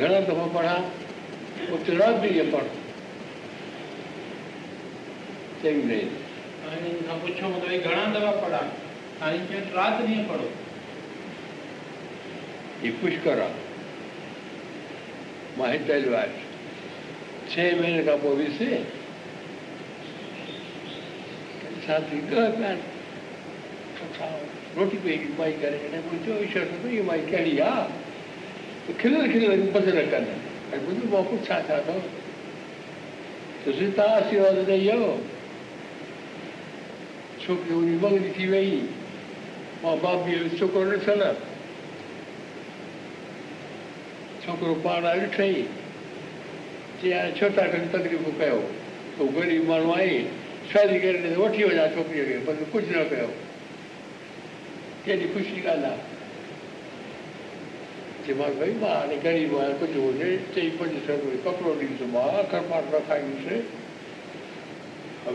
گهڻا دفعا پڙها پڙهه چئي کان پڇو ته ڀئي گهڻا دفعا پڙها چيو رات ڏينهن پڙهو هي پشڪر آهي مان هتي هليو آهي ڇهه مهيني کان پوءِ ويس ساٿي ڳهه پيا روٽي پئي مائي ڪري ڪڏهن چيو ايشور ته اها مائي ڪهڙي آهي کلل کلل بند نه ڪن ۽ ٻڌو مان پڇان ڇا ٿو تنهنجي توهان آشيرواد ڏيئي ويو ڇوڪري هن منگني ٿي وئي مان بابي ڇوڪرو ڏسل ڇوڪرو پاڻ ڏٺئي چئي هاڻي ڇو ٿا ڪن تڪليفون ڪيو پوءِ غريب ماڻهو آئي شادي ڪري وٺي وڃان ڇوڪريءَ کي پر ڪجهه نه ڪيو ڪيڏي خوشي ڳالهه آهي چئي مان ڀئي مان هاڻي غريب آهيان ڪجهه هجي چئي پنج سؤ رپئي ڪپڙو ڏيندس مان اکر پاٺ رکائيندس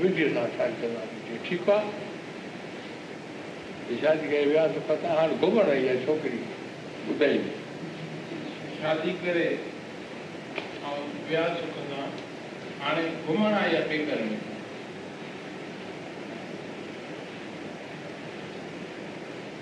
وڌيءَ سان شادي ڪنداسين چئي ٺيڪ آهي شادي ڪري ويا ته پتا هاڻي گهمڻ آئي آهي ڇوڪري ٻڌائي شادي ڪري ۽ ويا هاڻي گهمڻ آئي آهي پيڪر ۾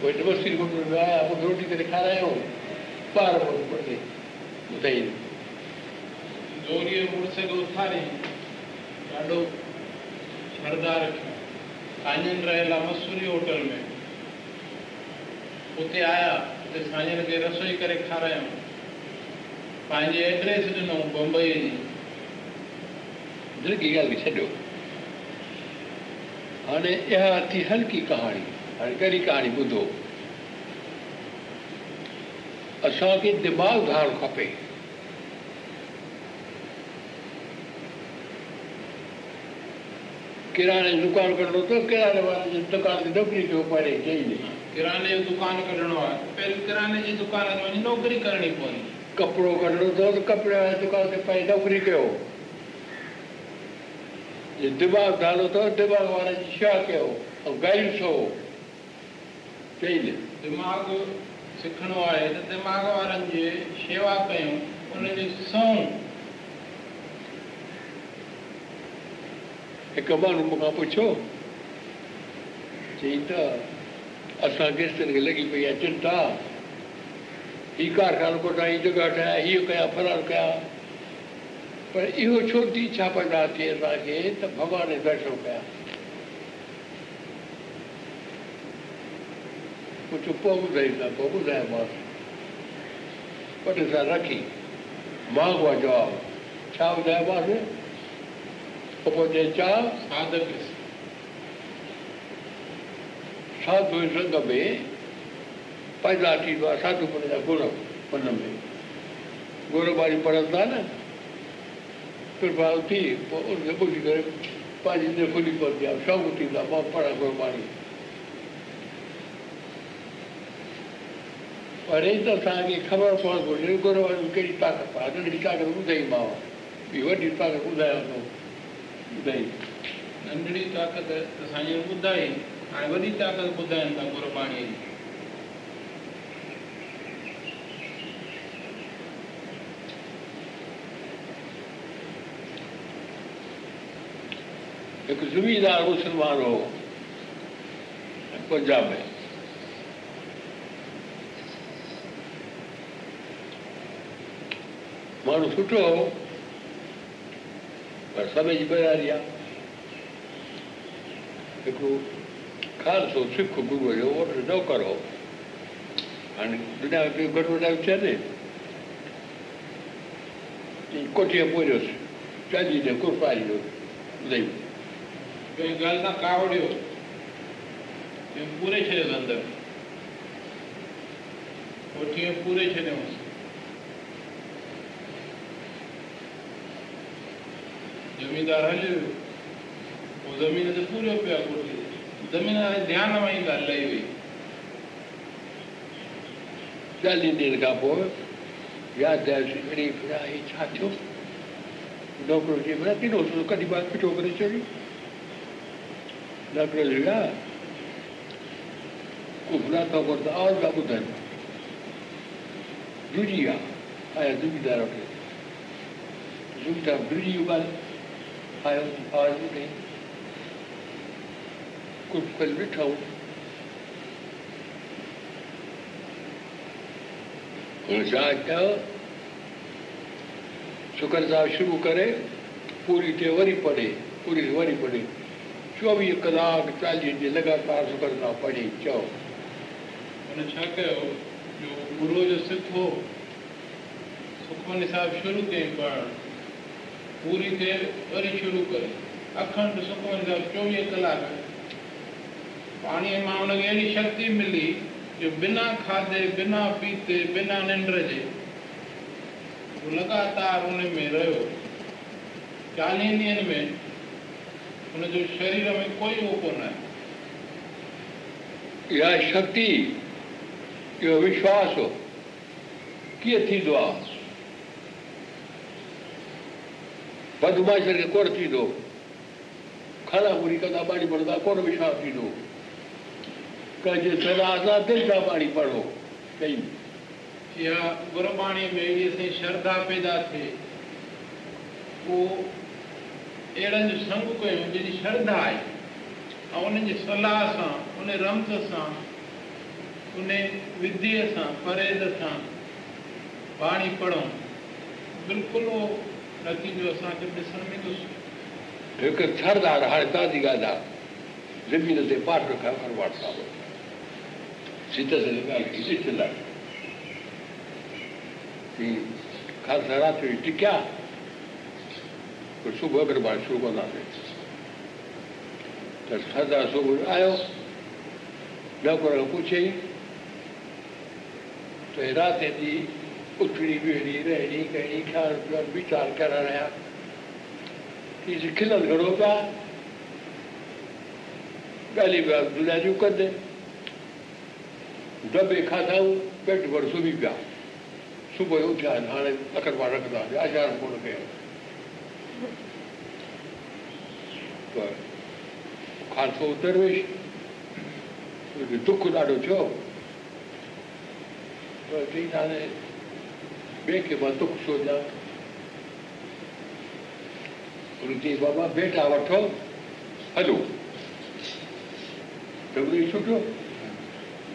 پوءِ نمستي گهٽ ۾ آيا مون کي روٽي ڪري کارايو ٻار پڙهي ٻڌائي جوريءَ مڙس کي اٿاري ڏاڍو شرڌا رکيو سائين رهيل آهي مسوري هوٽل ۾. اتي آيا اتي سائين کي رسوئي ڪري کارايون پنهنجي ايڊريس ڏنو بمبئي جي. دل ڪه ڳالهه کي ڇڏيو هاڻي اها ٿي هلڪي ڪهاڻي هاڻي ڪهڙي ڪهاڻي ٻڌو اسان کي دماغ ڌارڻ کپي. ڪراني جي دڪان ڪڍڻو اٿو ڪراني واري جي دڪان تي نوڪري ڪيو پهرين چئي ڏي ڪراني جو دڪان ڪڍڻو آهي پهرين ڪراني جي دڪان تي وڃي نوڪري ڪرڻي پوندي. ڪپڙو ڪڍڻو اٿو ته ڪپڙي واري دڪان تي پنهنجي نوڪري ڪيو. دماغ ڌارڻو اٿو دماغ واري جي ڇا ڪيو ۽ گائيڊ ڇو چئي دماغ سکڻو آهي ته دماغ وارن جي شيوا ڪيون سئون هڪ ماڻهو مون کان پڇيو چئي ته اسان گيسٽن کي لڳي پئي آهي چنتا هيءُ ڪارخانو ڪوٺان هيءَ جڳهه ٺاهيا هيءَ ڪيا فلاڻ ڪيا. پر اهو ڇو ٿي اڇا پيدا ٿئي اسان کي ته ڀڳوان درشن ڪيا ڪجهه پوءِ ٻڌائيندا پوءِ ٻڌايومانس ٽي سال رکي مان اها جواب ڇا ٻڌايومانس پوءِ ڇا ساڌو سنگ ۾ پيدا ٿيندو آهي ساڌوپن جا گڻ هن ۾ گڻ واري پڙهن ٿا نه ڪرپا ٿي پوءِ ان کي ٻڌي ڪري پنهنجي دل کلي پوندي آهي شوق ٿيندو آهي مان پڙهان گرباڻي پر ته اسان کي خبر پوڻ گهرجي واري ڪهڙي طاقت آهي ننڍي طاقت ٻڌائيمانو وڏي طاقت ٻڌايان ٿو ٻڌائي ننڍڙي طاقت ٻڌائي هاڻي وڏي طاقت ٻڌائين ٿا گرباڻيءَ جي هڪ زميندار مسلمان هو پنجاب ۾ ماڻهو سٺو هو پر سمي جي براري آهي هڪڙو کالسو سک گروءَ جو اهو نوڪر هو هاڻي دنيا ۾ گهٽ وڏا چئي ڪوٺيءَ پوريوس چاندي جو ڪرپاري جو ٻڌائي ڪوئي ڳالهه سان ڪاوڙيو پوري ڇڏيو اندر ڪوٺيءَ پوري ڇڏيئونس زميندار هليو پوءِ زمين تي پوريو پيو ڪوٺي زمين ڌيان ۾ ئي ڳالهه لهي وئي چاليهه ڏينهن کان پوءِ ياد آيوسين اهڙي ڀلا هيءُ ڇا ٿيو نوڪرو چئي ڀلا ٿيو ڪڏهن بار پٺو ڪري ڇڏي نوڪرو چئي ها ڪفرا کان پوءِ ته اور ٿا ٻڌن ججي آهي آيا زميدار وٽ زميدار ججي ڳالهه ڇا ڪيو شڪر صاحب شروع ڪري پوري ٿئي وري پڙهي پوري ٿئي وري پڙهي چوويهه ڪلاڪ چاليهه ڏينهن لڳاتار شڪر صاحب پڙهي چئو هن ڇا ڪيو جو گروءَ جو سک هو سکمني صاحب شروع ڪيئين پڙهڻ پوري ٿئي وري شروع ڪري. اکنڊ سکمني صاحب چوويهه ڪلاڪ. پاڻيءَ مان هن کي اهڙي شڪتي ملي جو بنا کاڌي بنا پيتي بنا ننڊ جي هو لڳاتار ان ۾ رهيو. چاليهه ڏينهن ۾ هن جو شرير ۾ ڪوئي اهو ڪونه آهي. اها شڪتي اهو وشواس ڪيئن ٿيندو آهي بدمعاش کي ڪونه ٿيندو کانا پوري ڪندا پاڻي پڙهندا ڪونه وشواس ٿيندو ڪنهن جي صلاح سان دل سان پاڻي پڙهو ڪئي يا گرباڻيءَ ۾ اهڙي اسان جي شرڌا پيدا ٿئي پوءِ اهڙن جو سنگ ڪيون جنهن جي شرڌا آهي ۽ انهن جي صلاح سان ان رمت سان ان وڌيءَ سان پرهيز سان پاڻي پڙهون بلڪل اهو نتيجو اسان کي ڏسڻ ۾ ٿو هڪ سردار هاڻي توهان جي ڳالهه آهي. زمين تي پاٺ رکان فرواڙ صاحب سيڌي سيڌي خاص رات ٽڪيا. پوءِ صبح اگر پاڻ شروع ڪنداسين ته سردار صبح آيو. نوڪر کان پڇيئين ته رات جي اٿڙي ويڙي رهڻي ڪهڙي کائڻ پيئڻ ويچار ڪرڻ رهيا ڪه کلن گهڻو پيا ڳالهه پيا دنيا ڪندي دٻي کاڌائون پيٽ ڀر سمهي پيا صبح جو اٿيا آهن هاڻي اکربار رکندا آچار ڪونه ڪيو ته کالسو درويش دک ڏاڍو ٿيو پر چئي هاڻي ٻئي کي مان دک سوچان هن چئي بابا بيٽا وٺو هلو ته ان ڇٽيو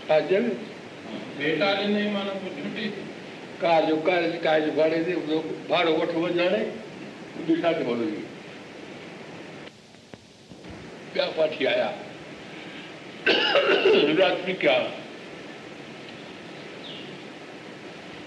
ڇا چيو بيٽا ڏنئي معنيٰ پوءِ ڇٽي ڪار جو ڪار ڪار جو ڀاڙي تي ڀاڙو وٺو وڃ هاڻي ڇا ٿو ڀلو ٻيا پاٺي آيا رات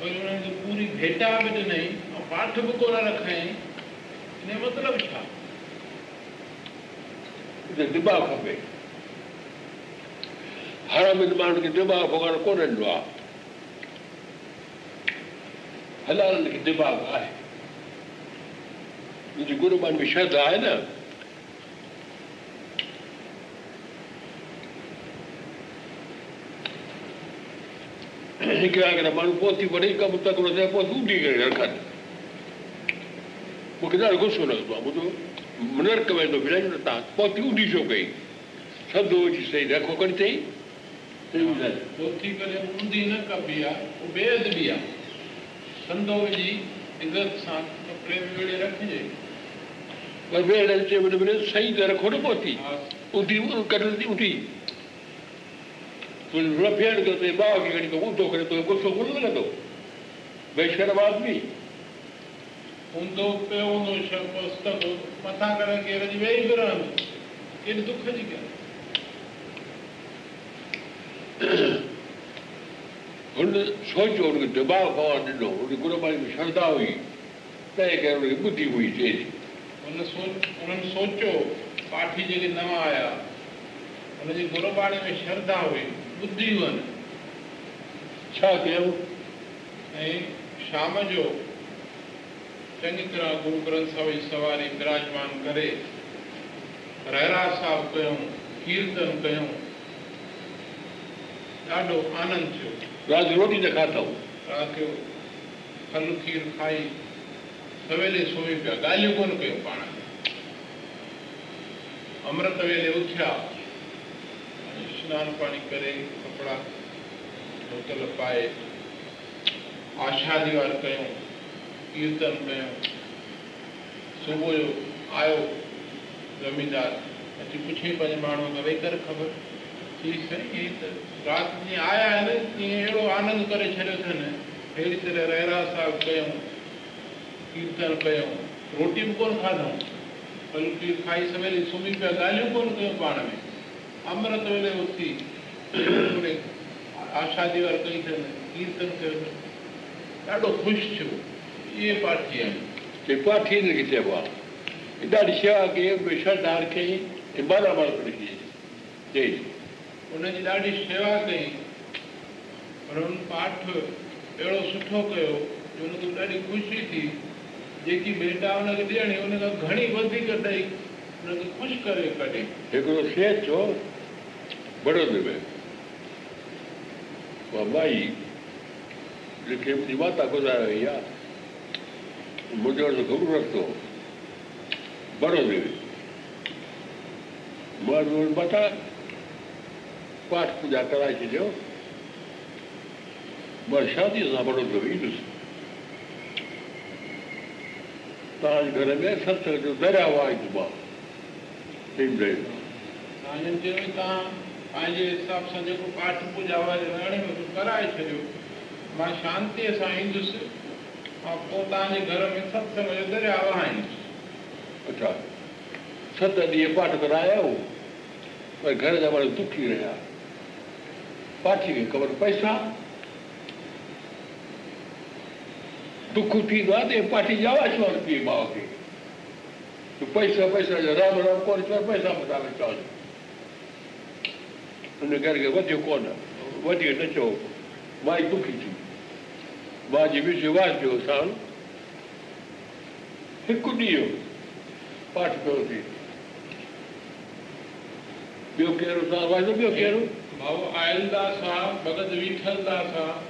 ڀيٽا به ڏنئي پاٺ به ڪونه رکائي مطلب ڇا دماغ کپي هر ماڻهن کي دماغ ڀڳوان ڪونه ڏنو آهي هلالن کي دماغ آهي شرڌا آهي نه هڪڙا هڪڙا ماڻهو پوتي پڙهي ڪم تڪڙو ٿئي پوءِ اڊي ڪري رکن مون کي ڏاڍو غصو لڳندو آهي ٻڌو نرڪ ويندو وڙهائي نه توهان پوتي اڊي ڇو ڪئي سڀ وجهي صحيح رکو ڪن اٿئي پوٿي ڪري اونڌي نه ڪبي آهي بيئدبي آهي سندو وجهي عزت سان ڪپڙي ۾ ويڙي رکجي پر وڏي وڏي صحيح ته رکو نه پوتي ها اٺي ڪڍڻ ٿي ڀيڻ ڪيو ڀاءُ کي کڻي اونڌو ڪري توکي غصو ڪونه لڳندو بيشرم آدمي هوندو پيو هوندو پستڪ مٿان ڪري ڪير اچي ويهي به رهندو ڪيڏي دک جي ڳالهه هن سوچيو هن کي دماغ ڀڳوان ڏنو هن گرباڻي ۾ شرڌا هئي تنهن ڪري هن کي ٻڌي هئي چئي هن سوچ انهن سوچيو پاٺي جيڪي نوان آيا هن جي گرباڻي ۾ شرڌا هئي ٻڌي هئن ڇا ڪيون ۽ شام جو چڱي طرح گرو گرنٿ صاحب جي سواري وراجمان ڪري رهرا صاحب ڪيون ڪيرتن ڪيون ڏاڍو آنند ٿيو رات روٽي نه کاڌئون رات جو ڦل کير کائي سويلي سمهي پيا ڳالهيون ڪونه ڪيون پاڻ امرت ويلي اٿيا سنان پاڻي ڪري ڪپڙا ڌوتل پائي آشا ديوار ڪيون ڪيرتن ڪيون صبح جو آيو زميندار اچي پڇي پنهنجي ماڻهو کان ويهي ڪري خبر سائين ته رات جيئن آيا آهن تيئن اهڙو آنند ڪري ڇڏيو اٿن اهڙي طرح رهرا صاحب ڪيون ڪيرتن ڪيون روٽي به ڪونه کاڌئون بلڪه کائي سويل سمهي پيا ڳالهيون ڪونه ڪيون پاڻ ۾ امرت ويلي اٿي ٿوري آشا ديوار ڪئي اٿن ڪيرتن ڪيو اٿن ڏاڍو خوش ٿيو اهي پاٺي آهن چئي پاٺي هن کي چئبو آهي ڏاڍي شيوا ڪئي شرڌا رکيئين ۽ برابر رکي چئي هن جي ڏاڍي شيوا ڪئي پر هن پاٺ اهڙو سٺو ڪيو جو هن کي ڏاڍي خوشي ٿي جيڪي ڀيٽا هن کي ڏيڻي هن کان گهڻي وڌيڪ ڏيئي هڪڙو مائي جيڪي منهنجي ماتا گذاري وئي آهي منهنجو وٽ گرو رکندو بڙودي ۾ مان ماتا پاٺ پوڄا ڪرائي ڇڏيو مان شاديءَ سان بڙودي ايندس توهان جي گهر ۾ ستسنگ جو درياو آهي مان چيو توهان پنهنجي حساب سان جيڪو پاٺ ڪرائي ڇڏيو. مان شانتيءَ سان ايندس. ۽ پوءِ توهان جي گهر ۾ ستسنگ جو درياو آئيندس اڇا. ست ڏينهن پاٺ ڪرايا پر گهر جا ماڻهو دکي رهيا. پاٺي کي خبر پئسا. دک ٿيندو آهي ته پاٺي جا آواز وار پيئي ماءُ کي پئسا پئسا جو رام رام ڪونه چئو پئسا ٻڌائي چئو هن گهر کي وڌيو ڪونه وڌيڪ نه چئو مائي دکي ٿي مان جي وچ واج پيو ساڻ هڪ ڏينهن پاٺ پيو ٿئي ٻيو ڪهڙو سان واعدو ٻيو ڪهڙو ڀائو آيلداس آهي ڀڳت وٺلداس آهي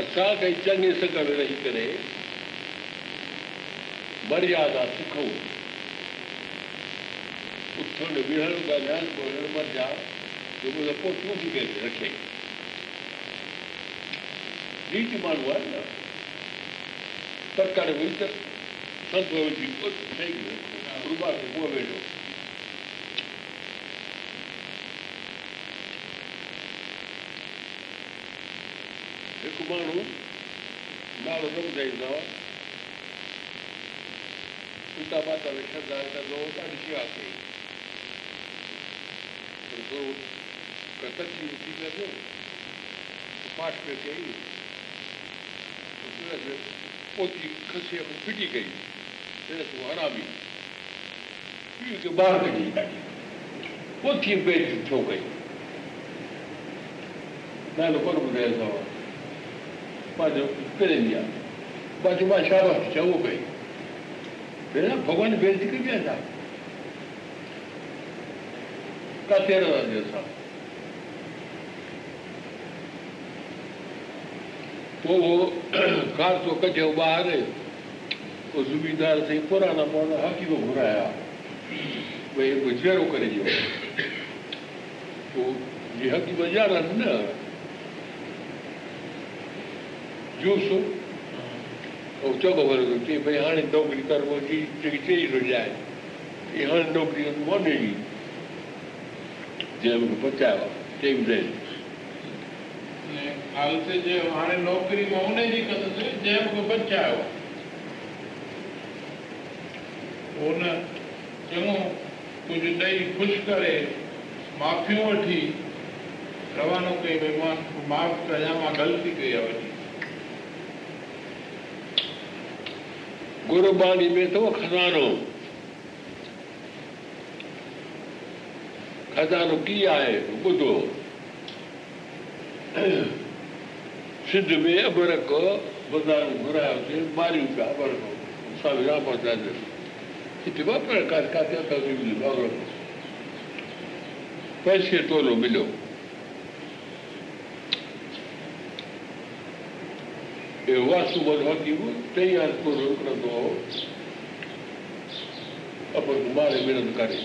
اسان کي چڱي سگهه ۾ رهي ڪري مريادا سکون اٿڻ ويهڻ ڳالهائڻ ٻولڻ مريا جو منهنجو پوءِ تون به ڪري رکي. نيچ ماڻهو آهي نه سرڪار ته سنت وجهي ٺهي ويو گربا کي پوءِ ويٺو هڪ ماڻهو نالو نه ٻڌائيندو سيتا ماتا ۾ شرڌا ڪندو ڏاڍي شيوا ڪئي تڪليف ٿي ويندو پاٺ ۾ ڪئي پوتي کسي ڦٽي ڪئي تون هرامي پيءُ کي ٻار ڪڍي پوٿي بيچ ڇو ڪئي نالو ڪونه ٻڌايو اٿو پنهنجو پهرين آهي باقي مان ڇا چڱو ڪئي ڀيڻ ڀڳوان بيزتي ڪئي ويندا ڪٿي رهنداسين اسان پوءِ خاص ڪڍيو ٻاهر پوءِ زميدار سائين پراڻا پراڻا حڪيم گهرايا ڀئي گذارو ڪري ڏيو پوءِ جيئن حڪيم ڄاڻن نه جوس ۽ چڱو ڀلو چئي ڀئي هاڻي نوڪري ڪر جيڪي چئي ٿو ڄائي اها هاڻي نوڪري وڃي ئي جنهن مون کي پچايو آهي چئي ڪري مافيون وٺي روانو ڪئي ڀئي مان معاف ڪيان مان غلطي ڪئي آهي وڏي گرباني ۾ اٿو خزانو. خزانو ڪيئن آهي؟ ٻڌو سنڌ ۾ ابرڪ بازار گهرايوسين ماريون پيا ابرڪ سوامي رام هتي واپر ڪاٿي ابرڪ پئسي تولو مليو واسو وٺي تيار تولو هڪڙو هو ابرڪ ماري ملندو ڪري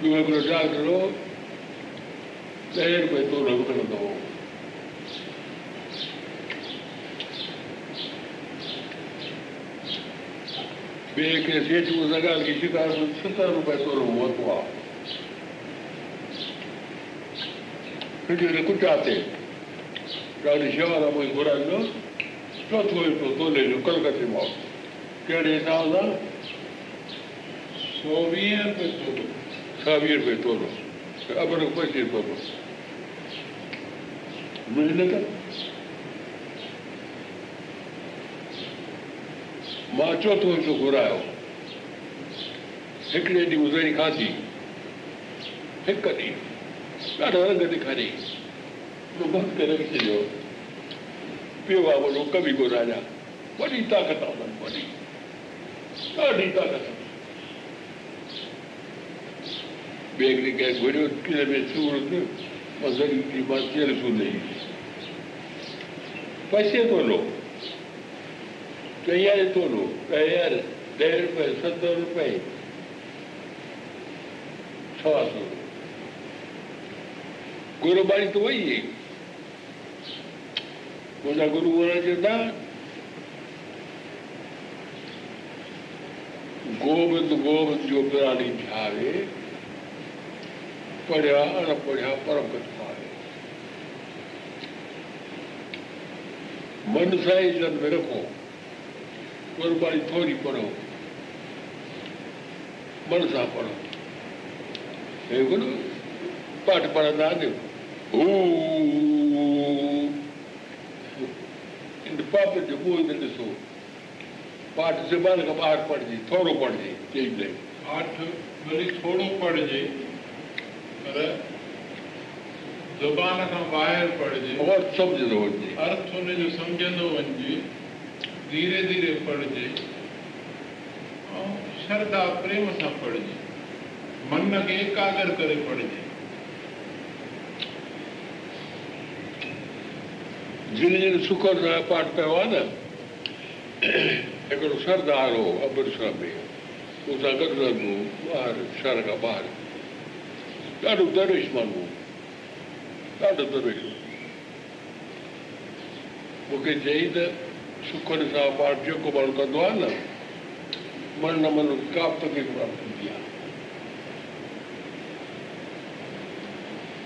ٻيو هڪڙو ڊاڪٽر هو ڏهين رپئي تولو وڪڻندو هو ٻئي کي سيٺ ڳالهه کي شڪار ستر رپئي تولو ورتو آهي ڪٽا ڏاڍي شيوا سان پوءِ گهرائيندو چوٿو حصو تولي جو ڪلڪتي مان ڪهڙي رپئي تولو تولو محنت مان چوٿون حصو گهرايو هڪڙي ڏينهن گذري کاڌي هڪ ڏينهن ڏاڍو رنگ ڏيکاريئين بند ڪري ڇڏيو پيو آهي وڏو ڪوي ڪو راجا وڏي طاقت آهي هنن وڏي ڏاڍي طاقت ٻئي هڪڙي ڪنهن گهريو ڪلي ۾ سورت مان ضروري مان چيل سور ڏيئي پئسي تولو چئي تولو ڏهه ڏهه رپئي ستر رپئي سوا سؤ گرباڻي ته وئي هئي منهنجا گرو چوندا گوبند گوبند جو پراڻي ٺاهي پڙهيا اڻ پڙهيا پرم من سان ئي عزت ۾ رکو گرباڻي ٿوري پڙهو من سان پڙهو هي گرو پاٺ پڙهندا آهن ڏسو پاٺ زبان کان ٻاهر پڙهجي ٿورو پڙهجي چئي پاٺ ڀلي ٿورو پڙهجي پر زبان کان ٻاهر پڙهجي اور سمجهندو وڃجي ارٿ هن جو سمجهندو وڃجي ڌيري ڌيري پڙهجي ۽ شرڌا پريم سان پڙهجي من کي ايڪاگر ڪري پڙهجي جن جن سکر سان پاٺ ڪيو آهي نه هڪڙو سردار هو امرتسر ۾ مون سان گڏ رهندو ٻاهر شهر کان ٻاهر ڏاڍو درش ماڻهو ڏاڍو درش مون کي چئي ته سکن سان پاٺ جيڪو ماڻهو ڪندو آهي نه من نه من ڪا به تڪليف پراپت ٿيندي آهي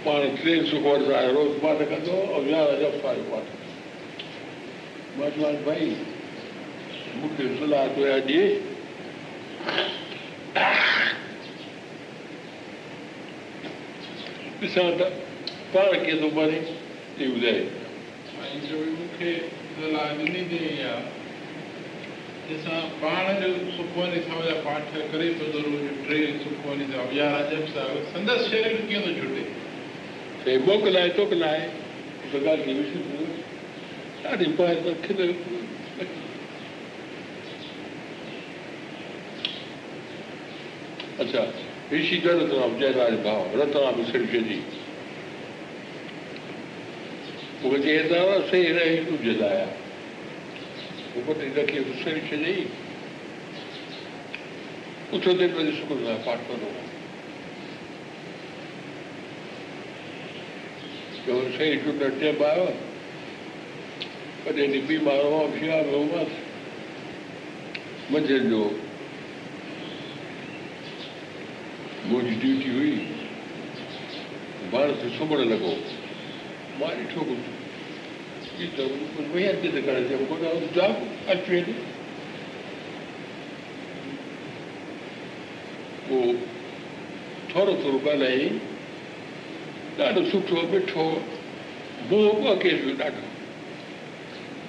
پاڻ ٽي سکور سان روز پاٺ ڪندو ۽ يارهن وارو پاٺ ڀائي مون کي صلاح ڪيا ڏئي ڏسان ته پاڻ ڪيئن ٿو مري اهو ٻڌائي مون کي صلاح ڏني اٿئي اها ڏسان پاڻ جو سکمني سان جا پاٺ ڪري ٿو روز ٽي سکمني سان يارهن جپ سان سندس شرير ڪيئن ٿو ڇٽي موڪلائي توڪلائي ڳالهه کي وشو ڏاڍي ته کل اڇا رشي رترام جيراج ڀاءُ رترام سنگهه جي مون کي چئي ته صحيح رهي تون جلايا پوءِ ٻه ٽي رکي صحيح ڇڏيئي اٿندي پنهنجي سڪل سان پاٺ ڪندو صحيح چونڊ ٽيم آيو ڪڏهن ڏينهن هئا بيمار هئس منجهند جو منهنجي ڊيوٽي هئي بار تي سمهڻ لڳو. مان ڏٺو پوءِ ٿورو ٿورو ڳالهائي ڏاڍو سٺو مٺو ٻه ڪيس ڏاڍو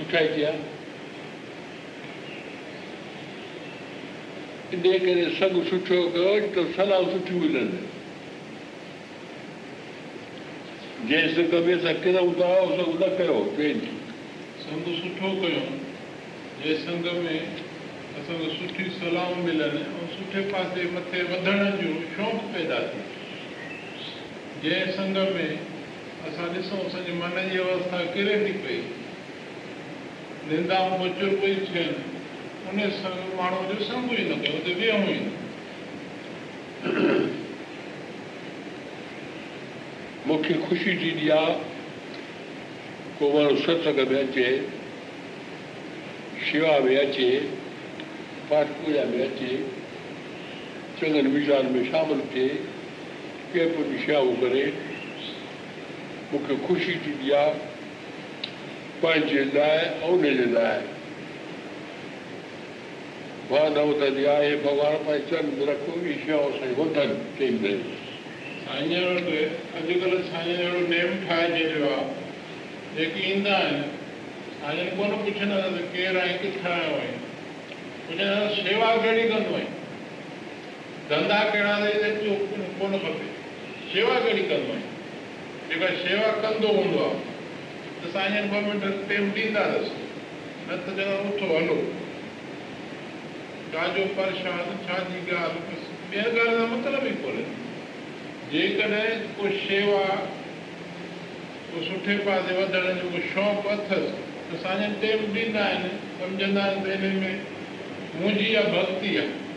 ڏکائي ڪيان ان ڪري سنگ سٺو ڪيو ته صلاح سٺيون ملن جنهن سنگ ۾ اسان ڪرون ٿا اهو نه ڪيو پنهنجي سنگ سٺو ڪيو جنهن سنگ ۾ اسان کي سٺي صلاحون ملن ۽ سٺي پاسي مٿي وڌڻ جو شوق پيدا ٿئي جنهن سنگ ۾ اسان ڏسون اسان جي من جي اوسٿا ڪري ٿي پئي نندائون مچور پئي ٿين ان ماڻهو جو سنگ ئي نه ڪيو هتي ويهون ئي مون کي خوشي ٿيندي آهي ڪو ماڻهو ستسنگ ۾ اچي شيوا ۾ اچي پاٺ پوڄا ۾ اچي چڱن ويچار ۾ شامل ٿئي ڪنهن پنهنجي شيوائون ڪري مون کي خوشي ٿيندي آهي پنهنجي لاءِ ۽ ان جي لاءِ ڀاوناوتي آهي ڀڳوان پنهنجي چند رکو ئي شيوا سائين وڌن چئي رهيو سائين اڄڪلهه سائين اهڙو نيم ٺاهي ڇڏيو آهي جيڪي ايندا آهن سائين ڪونه پڇندا ته ڪير آهي ڪٿان آيو آهين پڇندا شيوا ڪهڙي ڪندو آهين ڌنڌا ڪهڙا ڪونه کپي شيوا ڪهڙي ڪندو آهين جيڪا شيوا ڪندو هوندو آهي ته سائين ٻه منٽ ٽيم ڏيندا اٿس نه ته چوندا اٿو هلو ڏاڍو پريشان ڇا جي ڳالهه ٻين ڳالهه جو مطلب ئي ڪونهي جيڪڏهن ڪو شيوا ڪو سٺي پاسي وڌڻ جو ڪو شوق اٿس ته اسان جي ٽيم ڏيندا آهن سمجهندا آهن ته هن ۾ منهنجي اها ڀڪتي آهي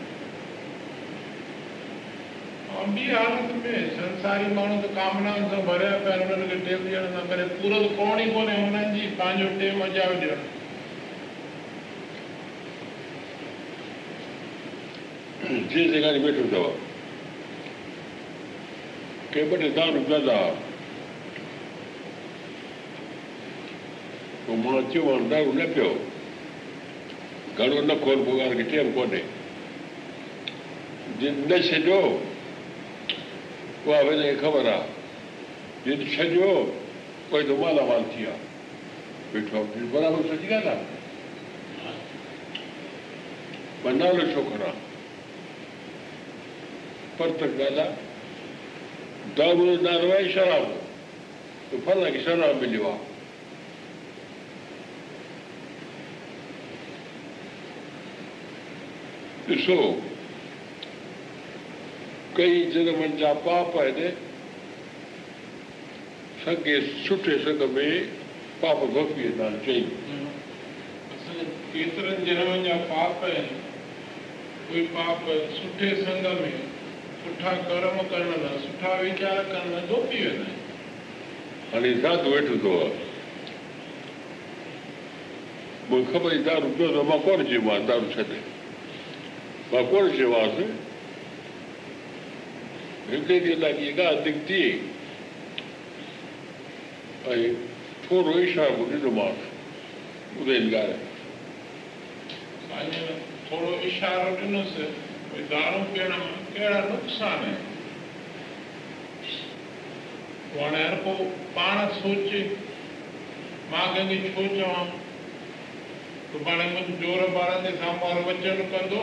۽ حالت ۾ سنساري ماڻهو ته ڪامنائن سان ڀريا پيا آهن هنن کي ٽيم ڏيڻ سان ڪري پورو ته ڪونه ئي ڪونهي هنن جي پنهنجو ٽيم اجايو ڏيڻ جي جڳهه تي ويٺو اٿو ڪي ٻه ٽي دارو ڪندا پوءِ مان چيو هاڻي دارو نه پيو گهڻو نه کول ڀڳوان کي ٽيم ڪونهي نه ڇڏيو اها هن کي خبر آهي جن ڇڏيو ڪوئي ته مالامال ٿي ويا ويٺو برابر سچي ڳالهه آهي نالو ڇو کڻان پر ته ڳالهه آهي دارو نالو آهي شراب ته فلان کي شراب مليو آهي ڏسو ڪئي جنمن جا پاپ آهن سنگي سٺي سنگ ۾ پاپ ڀڳي ويندا آهن چئي. ڪيترن جنمن جا پاپ آهن ڪوئي پاپ سٺي سنگ ۾ سٺا ڪرم ڪرڻ لاءِ سٺا ويچار ڪرڻ لاءِ ڌوپي ويندا آهن. هاڻي ساڌو ويٺو اٿو مون کي خبر دارو پيو ته مان ڪونه چيومانس دارو ڇڏي. مان ڪونه چيومانس هڪڙي ڏينهن لاءِ اها ڳالهه نڪتي ۽ ٿورو اشارو ڏنومانس ان ڳالهه سائين ٿورو اشارو ڏنوس ڀئي دارو پيئڻ ۾ ڪهڙا نقصان آهن هر ڪو پاڻ سوچي مان ڪنهن کي ڇو چوان سڀاڻي منهنجو زور ٻارن جي سامهون وچن ڪندو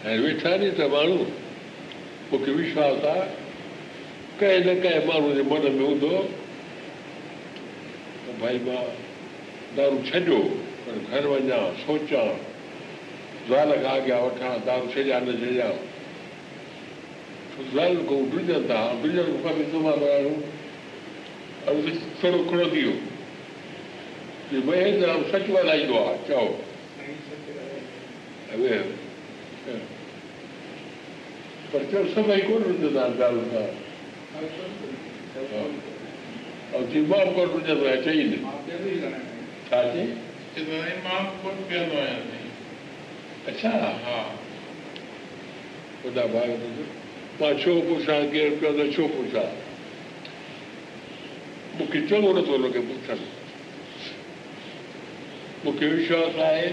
۽ ويٺا ني ته ماڻهو مون کي وشواس آهي ڪنهن نه ڪنهن ماڻهو جي من ۾ هوندو ڀائي مان دارو ڇڏيو پر گهر وڃان سوچان زال کان اڳيان وٺان دارو ڇڏيا نه ڇڏيا. زال ڪو ڊرجن ٿا ڊرجن کان به زما ماڻهو ٿورو کڙو ٿي ويو مهيندر سچ ڳالهائيندو آهي چئو پر سڀئي ڪونه آهن ۽ مان به ڪونه رجهندو آهيان چئي نه ڇا چئي مان ڪونه پيئندو آهيان اڇا ها خدا ڀائي مان ڇو پڇان ڪير پيو ڇو پڇان مون کي چڱو نٿو لڳي پڇن مون کي وشواس آهي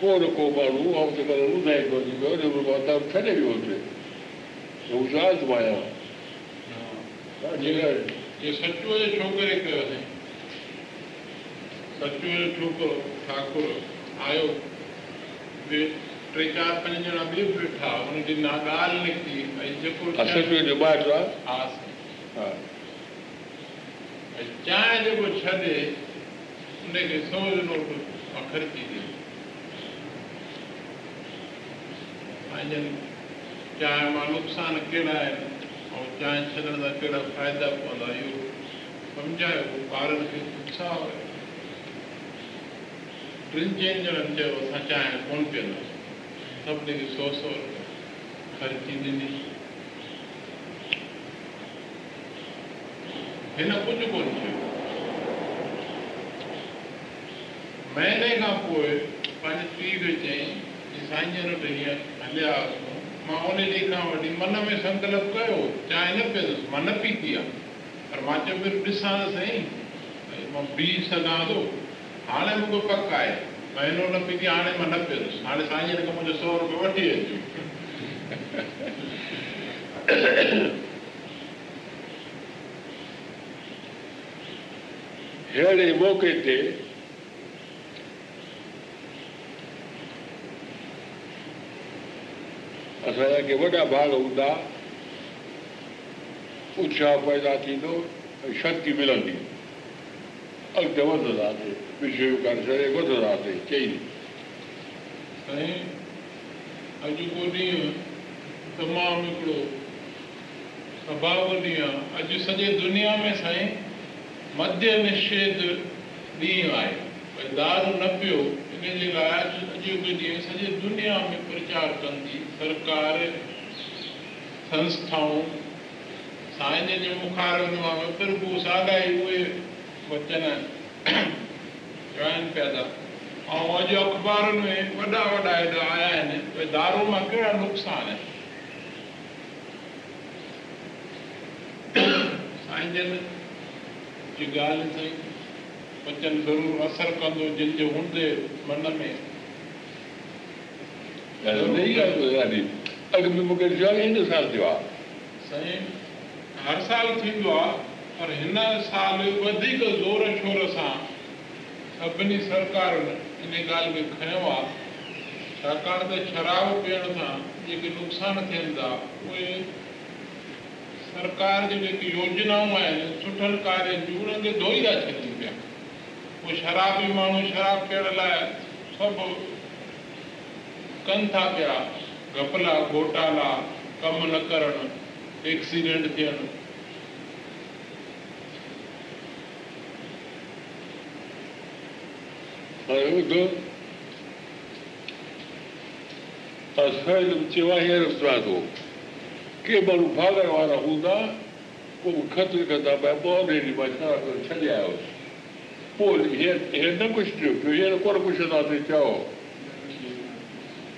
ڪو ماڻهو ۽ ڪڏهن ٻڌائيندو مان توهان ڇڏي ويو هتي هو آزمايان اهو سچو جي ڇوڪري ڪيوسين سچو جو ڇوڪرو ٺاڪر آيو ٽي چار پنج ڄڻا ٻئي به ڏٺا هن جي نا ڳالهه نڪتي ڀئي جيڪو ها چانهه جيڪو ڇڏي ان کي سؤ جو نوٽ مان خرچي ڏي چانهه مان نقصان ڪهڙا آهن ۽ چانهه ڇڏڻ جا ڪهڙا فائدا پوندا اهو سمجهايو ٻارن کي اتساهه ٽن چئن ڄڻن چيو ڪونه پيئنداسين سڀني کي سؤ سؤ خرچي ڏني. هن ڪجهه ڪونه چيو مهيني کان پوءِ پنهنجي پيءُ کي چيئين سائين وٽ هيئن هليا مان ان ڏينهن کان وٺي من ۾ سنڪلپ ڪيو چانهه نه پيئندس مان نه پيتي آهي پر مان چيو پيو ڏسان سائين مان بيهه سگهان ٿو هاڻي مون کي پڪ آهي مهينو نه پيتي هاڻي مان نه پيئندس هاڻي سائين جن کان منهنجو سؤ رپيا وٺي اچو اهڙي موقعي تي وڏا هوندا اتساهه پيدا ٿيندو ۽ شڪتي ملندي اڳتي وڌنداسين اڄ ڪو ڏينهن تمام هڪڙو سوڀاو ڏينهن آهي اڄ سڄي دنيا ۾ سائين مڌيه نشيڌ ڏينهن آهي ڀئي دارو نه پيو ان جي لاءِ اڄ ڏينهن سڄي دنيا ۾ پرچار ڪندي سرڪار سنسٿائون سائين جي مکارن مان پرڀو ساڳائي اهي وچن چون پيا ٿا ۽ اڄ اخبارن ۾ وڏا وڏا هيڏا آيا آهن ڀئي دارو مان ڪهڙا نقصان آهن سائين جن جي ڳالهه سائين وچن ضرور اثر ڪندو جن جي هوندي من ۾ اڳ ۾ مون کي هن سال ٿيو آهي سائين هر سال ٿيندو آهي پر هن سال وڌيڪ زور شور سان سڀني سرڪارن ان ڳالهه کي کيو آهي ڇاڪاڻ ته شراب پيئڻ سان جيڪي نقصان ٿين ٿا اهي سرڪار جي جيڪي يوجنائون آهن سٺن ڪاريه جون انهن کي ڌوئي ٿا ڇڏن پيا اهي شرابي ماڻهو شراب پيئڻ لاءِ سڀ ڪن ٿا پيا. گهپلا گهوٽالا ڪم نه ڪرڻ ايڪسيڊنٽ ٿيڻ. چيو هينئر ٿو. ڪي ماڻهو ڀاڳڻ وارا هوندا پوءِ خط لکندا پيا پوءِ مان ڇا ڇڏي آيوس پوءِ نه ڪجهه ٿيو ڪونه پڇنداسين چئو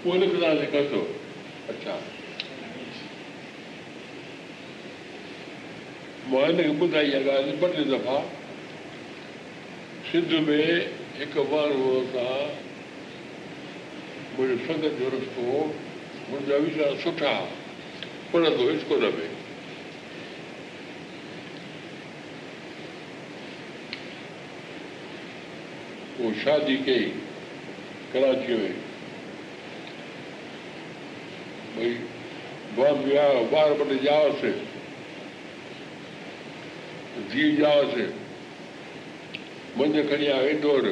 پوءِ اڇا مان هن کي ٻڌائي ٻه ٽي دفعا سنڌ ۾ هڪ ماڻهو سان منهنجو سنگت جو رستو منهنجا ويچار سٺا پڙهندو اسڪول ۾ پوءِ شادي ڪئي ڪراچي ۾ ڀئي آيو ٻار ٻه ٽي ڄاوس ڌيءُ ڄاوس منجهه کڻي آيو اندور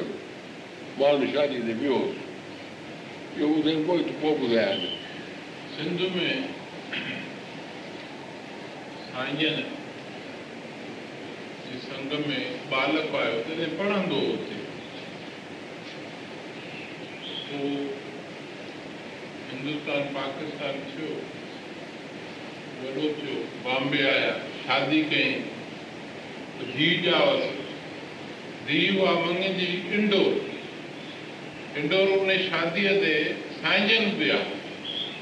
ماڻهو شادي تي ويو اهو ٻڌائي پوءِ پوءِ ٻڌايا سنڌ ۾ سنگ ۾ ٻالڪ آيو تڏهن پڙهندو هتي پوءِ هندستان پاڪستان ٿيو وڏو ٿيو بامبي آيا شادي ڪيئين ڌيءُ ڄاوس ڌيءُ اها مڱجي انڊور انڊور ان شاديءَ تي سائين جن پيا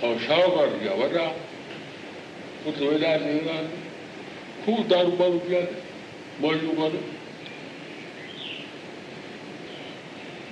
۽ شاهوڪار ٿيا وڏا پٽ ويڏا خوب دارو بارو پيا موجون ڪن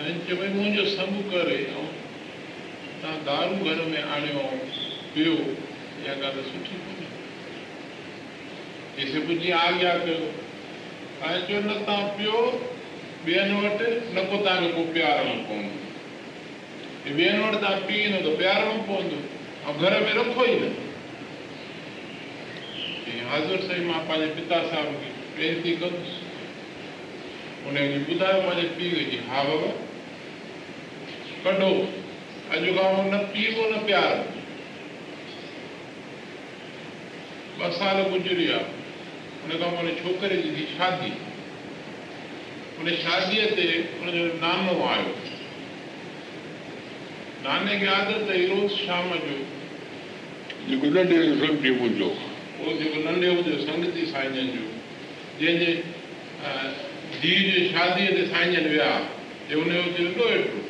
چيو ڀئي منهنجو سڀ ڪري ۽ توهان دارو گهر ۾ آڻيو پيو اها ڳالهه سٺي ڪونهي جيسي پڄي آگيا ڪيو ۽ چيو نه توهان پيو ٻين وٽ نه ڪو توهان کي ڪو پيارڻو پوندو ٻين وٽ توهان پي ايندو ته پيارڻو پوندو ۽ گهر ۾ رکو ئي نه حاضر سائين مان پنهنجي پتا صاحب کي وينتي ڪندس ان کي ٻڌايو پنهنجي پيءُ کي ها بابا ڪڍو اڄ کان نه پيبو نه پيار. ٻه سال گذري ويا. ان کان پوءِ ڇوڪري جي ٿي شادي. ان شاديءَ تي ان جو نانو آيو. ناني کي عادت هئي روز شام جو. جيڪو ننڍي سمجهي منهنجو اهو جيڪو ننڍي هجي سنگتي سائين جن جو. جنهن جي ڌيءُ جي شاديءَ تي سائين جن ويا. جي هن جو دل هيٺ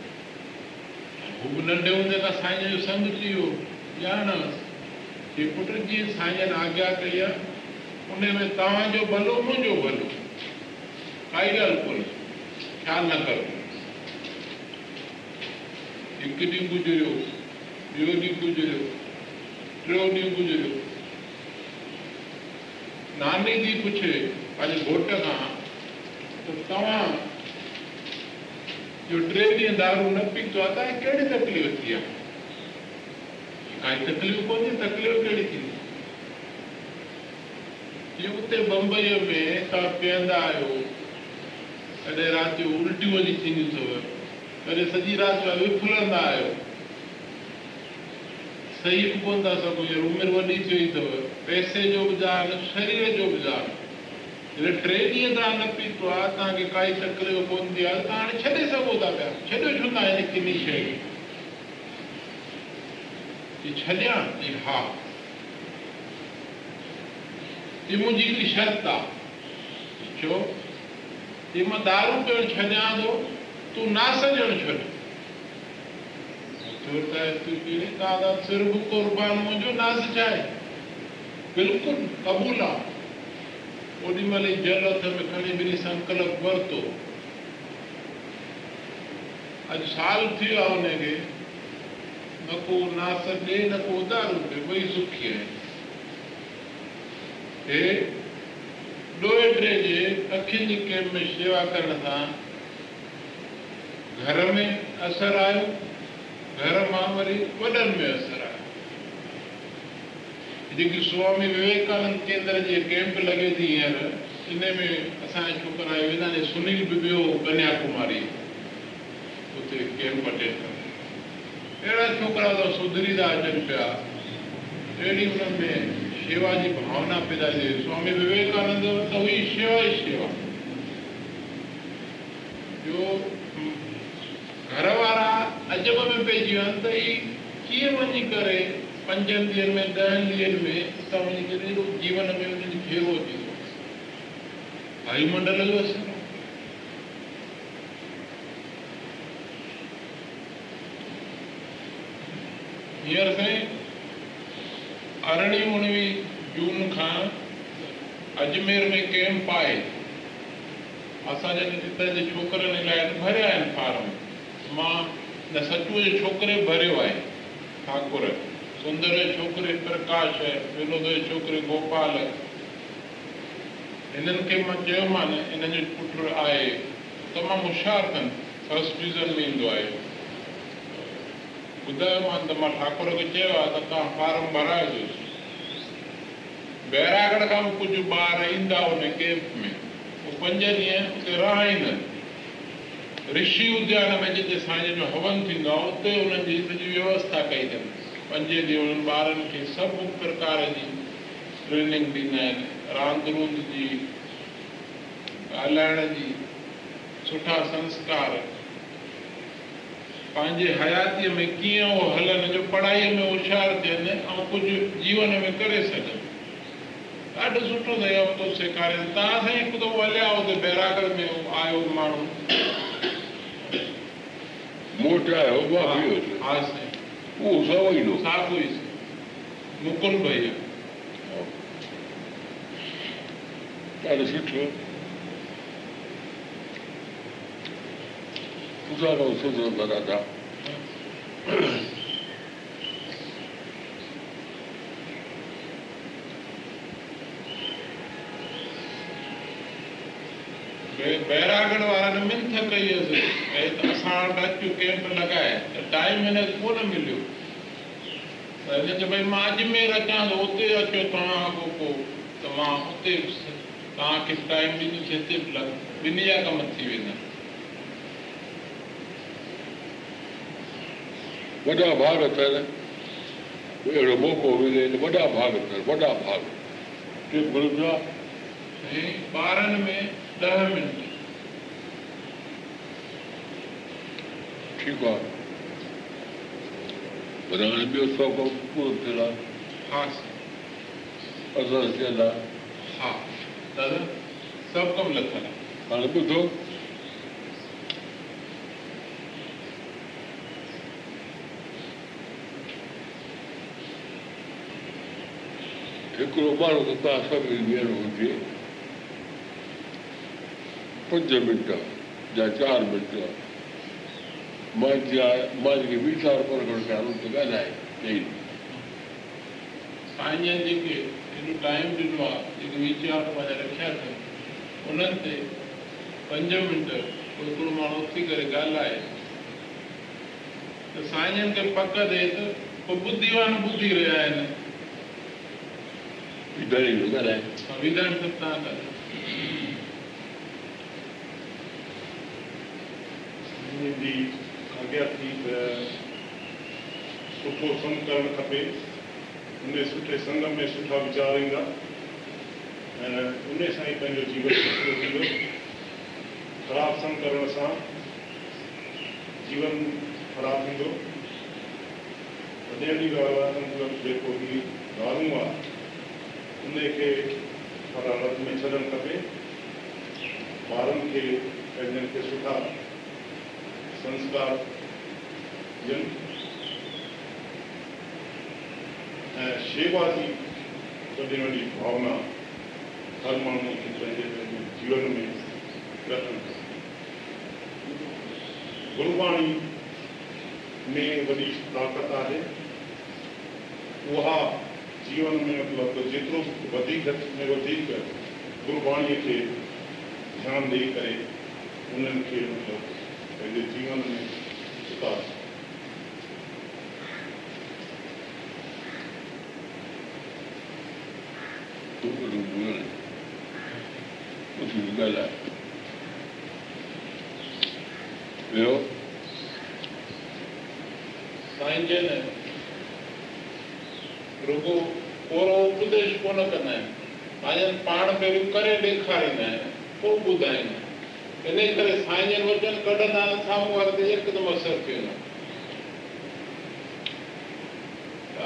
هو ننڍي هوندي کان سائين جو سنگ ٿي ويو ڄاڻ هي پٽ جيئن سائين آگيا ڪئي آهي ان ۾ توهان جو ڀلو منهنجو ڀلو ڪائي ڳالهه ڪونهي خيال نه ڪرو هڪ ڏينهن گذريو ٻيو ڏينهن گذريو ٽيون ڏينهن گذريو ناني ٿي پڇي پنهنجي گهوٽ کان ته توهان جو ٽي ڏينهن دارو نه پيتو آهي توهان کي ڪهڙي تڪليف ٿي آهي ڪائي تڪليف ڪونهي تڪليف ڪهڙي ٿيندي جيئن اتي بمبئيءَ ۾ توهان پيئندا آهيو ڪڏهن رات جو الٽيون وڃي ٿينديون اٿو ڪڏهن سڄي رات جو وفلندا آهيو صحيح به ڪونه ٿا سگهو عمر وڏي ٿي وئي اٿو پئسي جو به زان شرير جو به زان ٽي ڏينهن توهان نه پيتو آهي توهان کي ڪائي تڪليف ڪونه ٿي آهي توهان هاڻي ڇڏي سگهو ٿا پيا ڇڏيو ڇو ٿا هن ڪني شيءِ کي ڇڏيان ها هي منهنجي هڪڙي شرط آهي ڇو هي مان دارو پيڻ ڇڏيان ٿو تون ناس ڏيڻ ڇڏ ته ڪهڙي دادا سر به قربان منهنجو ناس ڇا آهي بلڪل قبول آهي اوڏي مهل ئي جل هٿ ۾ کڻي ٻنهي سنڪلپ ورتو اڄ سال ٿي ويو آهي هن کي نه ڪو ناس ڏي نه ڪو اڌار ڏي ٻئي سکي آهن ڏوهي ٽي جي اکين جي ڪيمپ ۾ شيوا ڪرڻ سان گهر ۾ اثر آيو گهر مان وري وڏن ۾ اثر جيڪي سوامي وويڪانند ڪيندر جي ڪيمپ لڳي ٿي هينئر ان ۾ اسان جا ڇوڪرا ويندا آهن سنيل به ويو ڪنياڪماري اتي ڪيمپ اٽينڊ اهڙا ڇوڪرا ته سڌري ٿا اچن پيا اهڙي هن ۾ شيوا جي ڀاونا پيدا ٿئي سوامي وويڪانند ته هئي شيوا ئي شيوا جو گهر وارا عجب ۾ پئجي ويا آهن ته هي ڪيئن وڃي ڪري پنجن ڏينهن ۾ ڏهن ڏينهن ۾ اتان وڃي ڪري جيون ۾ انهن ڦيرو اچي ٿو وايمنڊل جو اثر هينئر سائين ارڙهين اڻويهه جون کان اجمير ۾ ڪيمپ آهي اسان جي هتان جي ڇوڪرن لاءِ ڀريا آهن فارم مان نه سچوءَ جي ڇوڪري ڀريو آهي ٺاڪر سندر ڇوڪري پرڪاش ونود جي ڇوڪري گوپال هنن کي مان چيومان هن جو پٽ آهي تمام هوشيار اٿن فرسٽ ڊويزن ۾ ايندو آهي ٻڌايومانن ته مان ٺاڪر کي چيو آهي ته توهان فارم ڀرائجوس بيراڳڙهه کان به ڪجهه ٻار ايندا هن ڪيمپ ۾ اهي پنج ڏينهن اتي رهائيندا رشي اديان ۾ جتي سائين جو هون ٿيندو آهي اتي هنن جي سڄي ويوسٿا ڪئي اٿن پنجي ڏينهن انهن ٻارن کي سڀ پرڪار جي ٽريننگ ڏيندا آهن. راند روند جي ڳالهائڻ جي سٺا سنسڪار. پنهنجي حياتيءَ ۾ ڪيئن اهو هلن جو پڙهائيءَ ۾ هوشيار ٿين ۽ ڪجهه جيون ۾ ڪري سگهن. ڏاڍو سٺو اٿئي تو سيکاريو توهان سائين هڪ دفعو هليا هتي بيراڳڙهه ۾ آيو ماڻهو. موٽايو ها اهو سولو ساڳيو ئي مڪل ڀئي ڏاڍو سٺو دادا بيراڳڙهه وارن منٿ ڪئي هئس ڀئي ته اسان وٽ اچ ڪيمپ لڳائي ٽائيم هن ڪونه مليو؟ ته هن چيو ڀئي مان اجمير اچان ٿو اتي اچو توهان اڳو پوءِ ته مان اتي توهان کي ٽائيم ڏيندس هتي ٻنهي جا ڪم ٿي ويندا. وڏا ڀاڳ اٿن اهڙو موقعو ملي ته وڏا ڀاڳ اٿن وڏا ڀاڳ. ٻارن ۾ ڏهه منٽ. ٺيڪ آهي پر هاڻي ٻيو سؤ ڪم پورو ٿيل آهي ها اسان ٿيل آهي ها دادا سڀ ڪم لٿل آهي هاڻي ٻڌو هڪڙو ماڻهو ته؟ توهان سڀني بيهڻو هجي پنج منٽ يا. چار منٽ مان مان جيڪي ويچار پر ڪرڻ چاهيان ته ڳالهائي ڏيئي سائين جيڪي هيڏو ٽائيم ڏنو آهي جيڪي ويچار پنهنجا رکيا اٿن انهن تي پنج منٽ ڪوئي هڪڙو ماڻهو اٿي ڪري ڳالهائي ته سائين کي پڪ ٿئي ته پوءِ ٻڌيوان ٻڌي رهيا آهن سنوڌان سڀ توهان ڳالهايو जी आज्ञा थी त सुठो संग करणु खपे उन सुठे संग में सुठा वीचार ईंदा ऐं उन सां ई पंहिंजो जीवन सुठो थींदो ख़राबु संग करण सां जीवन ख़राबु थींदो तॾहिं बि ॻाल्हि आहे मतिलबु जेको ही ॻाल्हियूं आहे अदालत में छॾणु खपे ॿारनि खे पंहिंजनि खे सुठा संस्कार ऐं शेवा जी वॾी वॾी भावना हर माण्हू खे पंहिंजे पंहिंजे जीवन में रखणु खपे गुरबाणी में वॾी ताक़त आहे उहा जीवन में मतिलबु वधीक में गुरबाणीअ खे ध्यानु ॾेई करे उन्हनि खे मतिलबु پنهنجي جيون ۾ سڌار ٻيو سائين جن رڳو پورو اپديش ڪونه ڪندا آهن سائين پاڻ پهريون ڪري ڏيکاريندا آهن پوءِ ٻڌائيندا ان ڪري سائين جن وچن ڪڍندا واري تي هڪدم اثر ٿيندو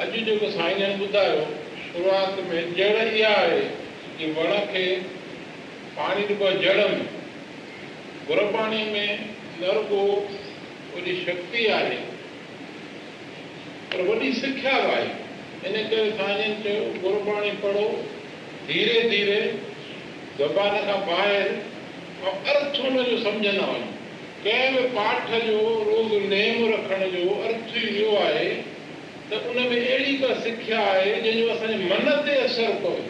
اڄ جيڪو سائين جن ٻڌايو شروعات ۾ جڙ اها آهي ڪه وڻ کي پاڻي ڏبو آهي جڙ ۾ گرباڻي ۾ نه رڳو وڏي شڪتي آهي پر وڏي سکيا آهي ان ڪري سائين چيو گرباڻي پڙهو ڌيري ڌيري زبان کان ٻاهر ارٿ هن جو سمجهندا وڃو ڪنهن به پاٺ جو روز نيم رکڻ جو ارٿ اهو آهي ته ان ۾ اهڙي ڪا سکيا آهي جنهن جو اسان جي من تي اثر پوي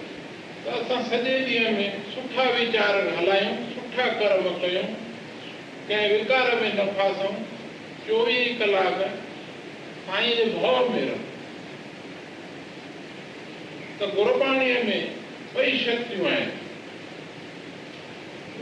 ته اسان سڄي ڏينهن ۾ سٺا ويچار هلايون سٺا ڪرم ڪيون ڪنهن وڪار ۾ نه فاسون چوويهه ڪلاڪ جي ڀؤ ۾ رهون ته گرباڻيءَ ۾ ٻئي شڪتيون آهن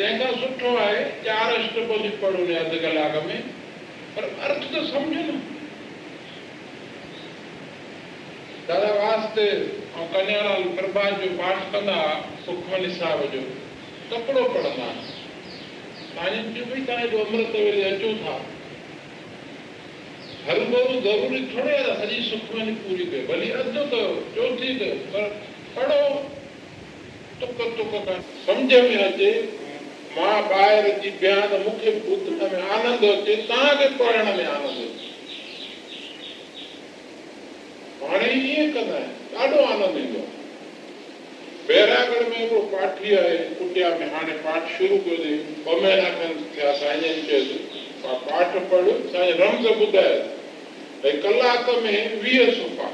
تنهن کان سٺو آهي چار اشٽپدي پڙهو ني اڌ ڪلاڪ ۾ پر ارٿ ته سمجهو نه دادا واسطي ۽ ڪنيالال پرڀات جو پاٺ ڪندا سکمني صاحب جو تڪڙو پڙهندا توهان جي چيو ڀئي توهان هيڏو امرت ويلي اچو ٿا هر ڀيرو ضروري ٿوري آهي سڄي سکمني پوري ڪيو ڀلي اڌ ڪيو چوٿي ڪيو پر پڙهو تڪ تڪ سمجهه ۾ اچي مان ٻاهر اچي بهان ته مون کي ٻڌڻ ۾ آنند اچي توهان کي پڙهڻ ۾ آنند اچي هاڻي ائين ڪندا آهن ڏاڍو آنند ايندو آهي بيراڳڙهه ۾ هڪڙو پاٺي آهي ڪٽيا ۾ هاڻي پاٺ شروع ڪيو اٿئي ٻه مهينا کن ٿيا سائين چيس مان پاٺ پڙهه سائين رمز ٻڌايو ڀئي ڪلاڪ ۾ ويهه صفحا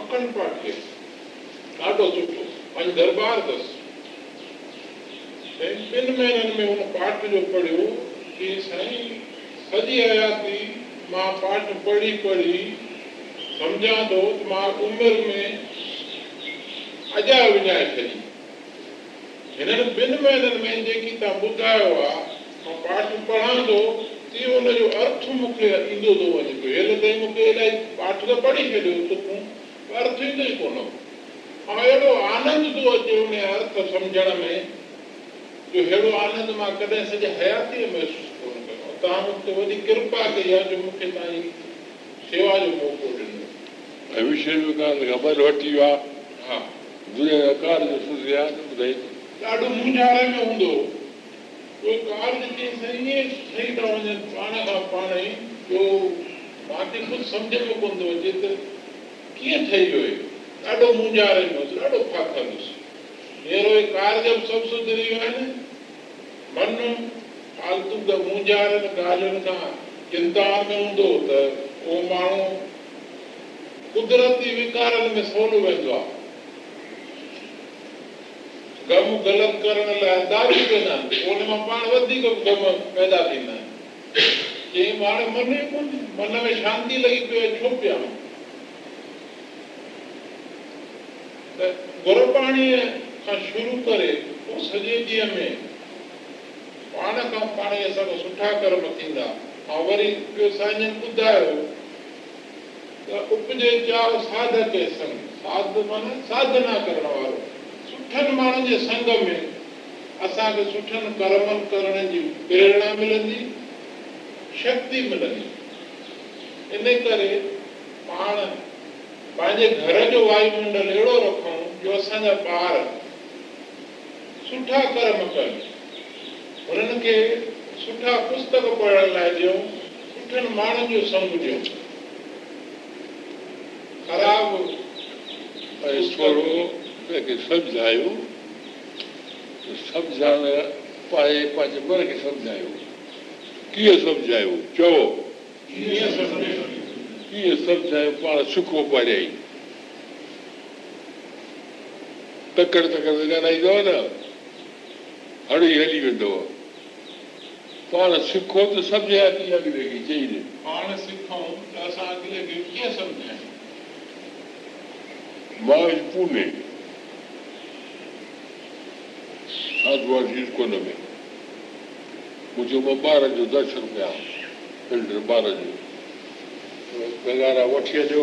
اکنڊ پاٺ ڏاڍو سٺو پنج درٻار اٿس ۽ ٻن مهينن ۾ هن پاٺ جو پڙهيو ڪه سائين سڄي حياتي مان پاٺ پڙهي پڙهي سمجهان ٿو ته مان عمر ۾ اڄا وڃائي ڇڏي هنن ٻن مهينن ۾ جيڪي توهان ٻڌايو آهي مان پاٺ پڙهان ٿو تيئن هن جو ارٿ مون کي ايندو ٿو وڃي پيو هيل تائين مون کي الاهي پاٺ ته پڙهي ڇڏيو تڪون ارٿ ايندو ئي ڪونه ۽ اهڙو آنند ٿو اچي هن ارٿ سمجهڻ ۾ جو اهڙو آنند مان ڪڏهن سڄي حياتيءَ محسوس ڪونه ڪيو توهان مون کي وڏي ڪرپا ڪئي آهي جو مون کي توهان جي شيوا جو موقعو ڏنو ۽ وشيه ۾ ڪانه خبر وٺي ويو آهي ها دنيا جو سڌي آهي ته ٻڌائي ڏاڍو منجهاري ۾ هوندو ڪوئي ڪار جيڪي ائين ٺهي ٿا وڃن پاڻ کان پاڻ ئي جو مون کي ڪجهه سمجهه ۾ ڪونه ٿو اچي ته ڪيئن ٺهي ويو ڏاڍو منجهاري ۾ هئس ڏاڍو ڦاٿل اهڙو ئي ڪار جب سڀ سڌري ويو آهن من فالتو ته منجهارن ڳالهين کان چنتا ۾ هوندو ته اهو ماڻهو قدرتي وڪارن ۾ سولو ويندو آهي ڪم غلط ڪرڻ لاءِ دارو پيئندا آهن ان مان پاڻ وڌيڪ ڪم پيدا ٿيندا آهن چئي هاڻي من ئي ڪونهي من ۾ شانتي لڳي پئي آهي ڇو پيا ته کان شروع ڪري پوءِ سڄي ڏينهن ۾ پاڻ کان پاڻ ئي اسان جا سٺا ڪرم ٿيندا ۽ وري ٻيو سائين ٻڌايو ته اپجي چاو ساڌڪ سنگ ساڌ معنيٰ ساڌنا ڪرڻ وارو سٺن ماڻهن جي سنگ ۾ اسان کي سٺن ڪرمن ڪرڻ جي پريرڻا ملندي شڪتي ملندي. ان ڪري پاڻ پنهنجي گهر جو وايمنڊل اهڙو رکون جو اسان جا ٻار سٺا ڪرم ڪن هنن کي سٺا پستڪ پڙهڻ لاءِ ڏيون سٺن ماڻهن جو سنگ ڏيون خراب ٿورو سمجهايو سمجهائڻ پائي پنهنجي من کي سمجهايو ڪيئن سمجهايو چئو ڪيئن سمجهو ڪيئن سمجهايو پاڻ سکو پاريائي تڪڙ تڪڙ ڳالهائيندؤ نه هڻي هلي ويندو پاڻ سکو ته سمجهايا ڪيئن اڳلي کي چئي نه پاڻ سکون ته اسان اڳلي کي ڪيئن سمجهايون مان پوني اسڪول ۾ منهنجو مان ٻار جو درشن ڪيا ننڍڙي ٻار جو پگهارا وٺي اچو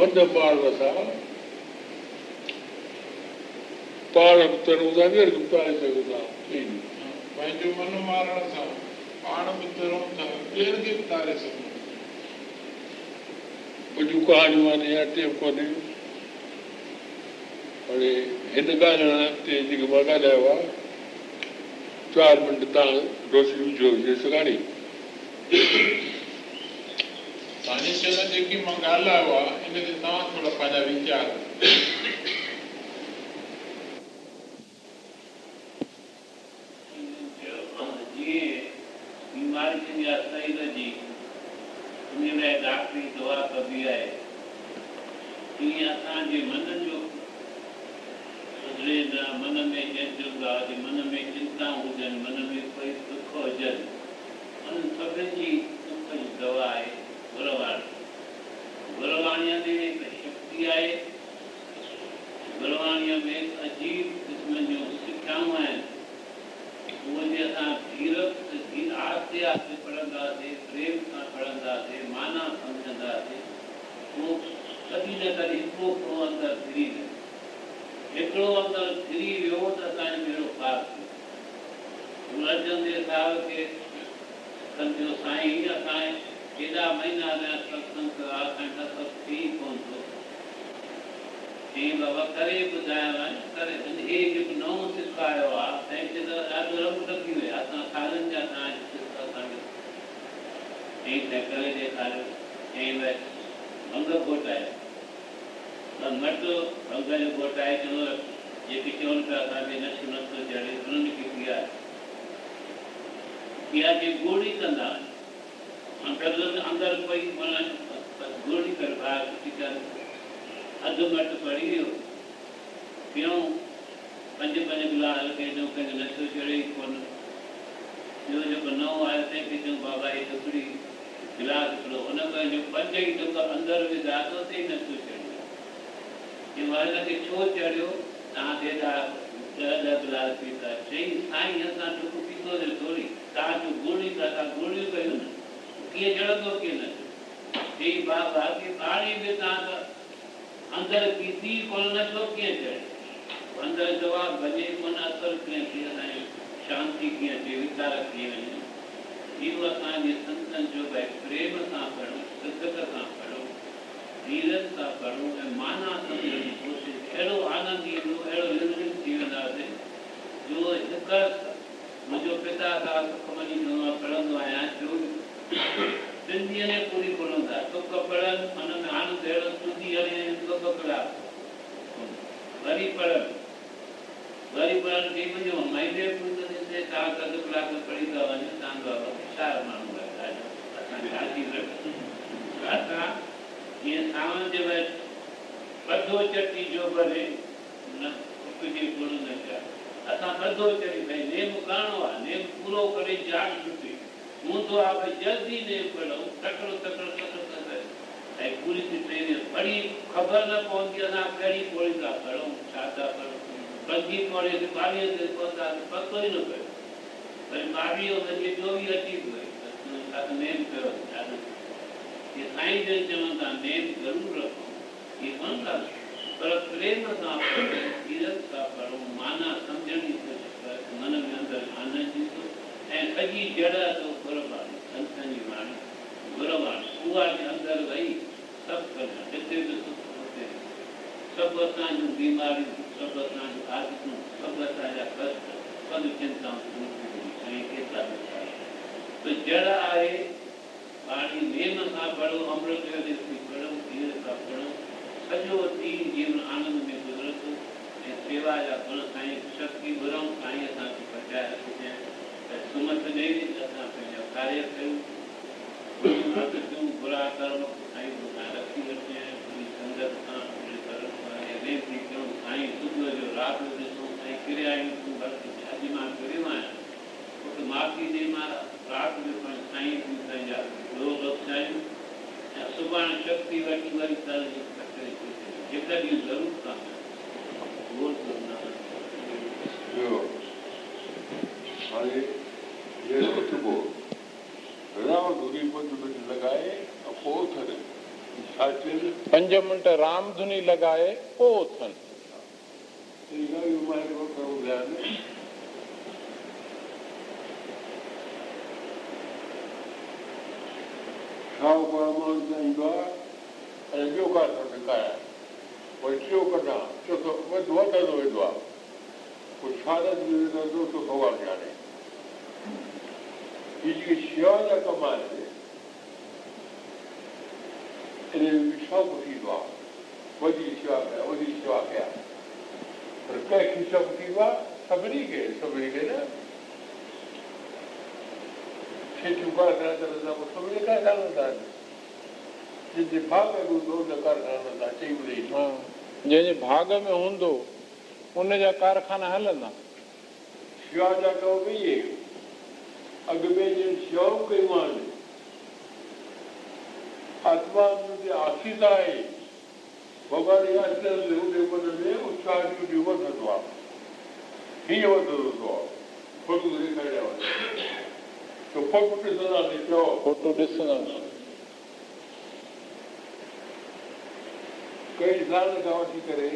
من مارڻ سان پاڻ به ترون ٿا ٻيهر به پائي سگهون ٿا پنهنجو من مارڻ سان پاڻ به ترون ٿا ٻين کي به تاري سگهون وڏيون ڪهاڻيون آهن يا ٽيپ ڪونهي هاڻي هن ڳالهه تي جيڪو مان ڳالهايو آهي چار منٽ توهان روشني وجهو هجي توهان جي چوڻ جيڪي مان ڳالهايو آهي ان تي توهان ٿورا پنهنجا ويچار چنتائون هجن من ۾ ڪوئي دک هجن انهن سڀني جي आए शक्ति आए बलवानिया में एक अजीब इसमें जो सिखाऊं है, वो जैसा धीरज आस्ते आस्ते पढ़ंदा थे, प्रेम सां पढ़ंदा थे, माना सम्झंदा थे, वो कॾहिं न कॾहिं हिकिड़ो हिकिड़ो अंदरि फिरी वियो हिकिड़ो अंदरि फिरी वियो त असांजो अहिड़ो ख़ासि थियो गुलाचंद साहिब खे कंदो साईं असांजे केॾा महीना थिया सत्संग कयो आहे त सभु थी कोन थो बाबा करे ॿुधायो आहे करे हे जेको नओं सिख आयो आहे तंहिंखे त ॾाढो रंग लॻी वियो आहे असां सालनि जा तव्हांजे सिख असांखे चई त करे ॾेखारियो चई भई भंग घोटाए त मट भंग जो घोटाए चवंदो जेके चवनि पिया असांखे नशो नथो चढ़े उन्हनि खे पीआरे पीआरे गोड़ी कंदा પ્રબલન અંદર કોઈ ગુણ કરવા વિચાર અધમટ પડી ગયો ક્યું पंज पंज गुलाल के जो के लसो चढ़े कोन। जो जो बनाओ आए थे कि जो बाबा ये टुकड़ी गिलास लो उन में जो पंज ही टुक अंदर में जातो थे न तो चढ़े। ये वाला के छो चढ़ियो ना दे दा दर दर गिलास पीता। सही साईं असा टुक पीतो ने थोड़ी ता जो गोली ता गोली कयो ना। कीअं चढ़ंदो कीअं न चई बाबा की पाणी बि तव्हां त अंदरि पीती कोन नशो कीअं चढ़े अंदरि जवाबु भॼे कोन असरु कीअं थिए असांजी शांती कीअं थिए वीचार कीअं वञे इहो असांजे संतनि जो भई प्रेम सां पढ़ूं सिदत सां पढ़ूं धीरज सां पढ़ूं ऐं माना सम्झण जी कोशिशि अहिड़ो आनंद ईंदो अहिड़ो निर्मित थी वेंदासीं जो हिकु मुंहिंजो पिता सां सुखमनी जो पढ़ंदो आहियाँ जो સિંધિયાને પૂરી કોનતા તો કપડન અને આનું દેડન સુધી અને તો કપડા વરી પડન વરી પડન બે મજો મહિને પૂરી છે તા તદ કલાક પડી જવાની તાંગ બાબા ચાર માનું રાતા ये सावन जब बधो चटी जो भरे न उपजी गुण न जा असां बधो चटी भई नेम करणो आहे नेम पूरो करे जाग छुटी ઊંધો આપણે જલ્દી ને પડો તકડો તકડો તકડો તકડો એ પૂરી થી ટ્રેન ફરી ખબર ન પહોંચી અને આ ફરી પોળી ના પડો સાદા પડો બધી પડે કે બાવીએ દે પોતા પતોય ન પડે પણ બાવીઓ બધી જોવી હતી હોય આ નેમ કરો ये साईं जन चवनि था नेम ज़रूरु रखो ये कोन था पर प्रेम सां पढ़ो ईरत सां पढ़ो माना सम्झण जी कोशिशि कर मन में अंदरि आनंद ईंदो ऐं सॼी जड़ अथव गुरबाणी संतनि जी वाणी गुरबाणी उहा जे अंदरि वही सभु करणु जिते बि सुख हुते सभु असांजूं बीमारियूं सभु असांजूं आदतूं सभु असांजा कष्ट सभु चिंताऊं साईं केतिरा त जड़ आहे पाणी नेम सां पढ़ो, अमृत थी पढ़ो धीर सां पढ़ो सॼो ॾींहुं जीवन आनंद में गुज़रे थो ऐं सेवा जा गुण साईं, शक्ति घुरूं साईं असांखे बचाए रखिजे સમર્થ નહીં થતા કાર્ય થયું થયું बुरा कर्म आई लक्ष्मी करते हैं। पूरी संगत पूरे कर्म ये निकल आई सुबह जो रात में सो आई करे आई तू घर से शादी मार करे माया वो तो माफ़ी दे मारा रात में पण आई तू सही जा दो लोग चाहिए या सुबह शक्ति वाली वाली ताल जो करते हैं जितना भी ज़रूरत था वो करना जो هاڻي رام ڌري پنج منٽ لڳائي ۽ پوءِ اٿن ڇا چئن پنج منٽ رام ڌني لڳائي پوءِ اٿن چاهيندو آهي ۽ ٻيو ڪار ٿو ڏيکاريان وري ٽيون ڪڍان چوٿو وڌ وڌندو ويندو آهي پوءِ ڇا نه دوستو ڀڳوان جيڪي شيوا جا ڪم آهن ان ۾ شوق ٿيندو آهي وڏي شيوا ڪيا وڏي شيوا ڪيا پر ڪنهن کي شوق ٿيندو آهي سڀني کي سڀني کي نه کيتيون ڪارخانا ٿا پوءِ سڀني ڪارخانا ٿا جنهن جي ڀاڳ ۾ هوندو هن ڪارخانا ٿا چئي ٻڌي جنهن جي ڀاڳ ۾ هوندو ان جا ڪارخانا هلندا شيوا جا ڪم به اهي اڳ ۾ جن شيوائون ڪيون آهن آتما جي آسيس آهي ڀڳوان هن من ۾ اتساهه وڌندو آهي هيئن وڌندو آهي فوٽو ڏيکاريا تو فوٽو ڏسنداسين چئو فوٽو ڏسندا ڪئي سال کان وٺي ڪري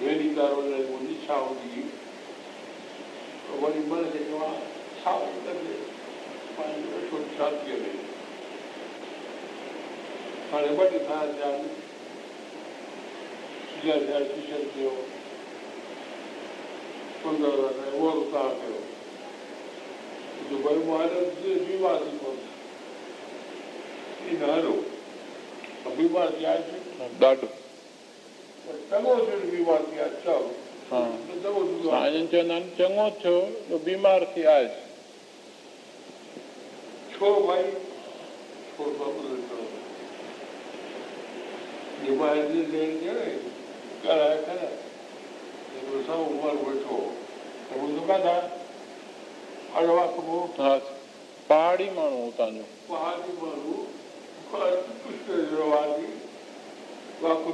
ويڙي تار منهنجي ڇا هوندي وري من کي چوان ڇا لڳي پنهنجو شاديءَ ۾ هاڻي ٻه سال ٿيا ٿيا ڪشن ٿيو اهو توهان ڪيو بيمار ٿي ڏاڍو چڱو بيمار ٿي آهي آهن چڱو ٿيو جو بيمار ٿي آهي ڇو ڀائي ويٺو دڪاندار ها پهاڙي ماڻهو هتان جو پهاڙي ماڻهو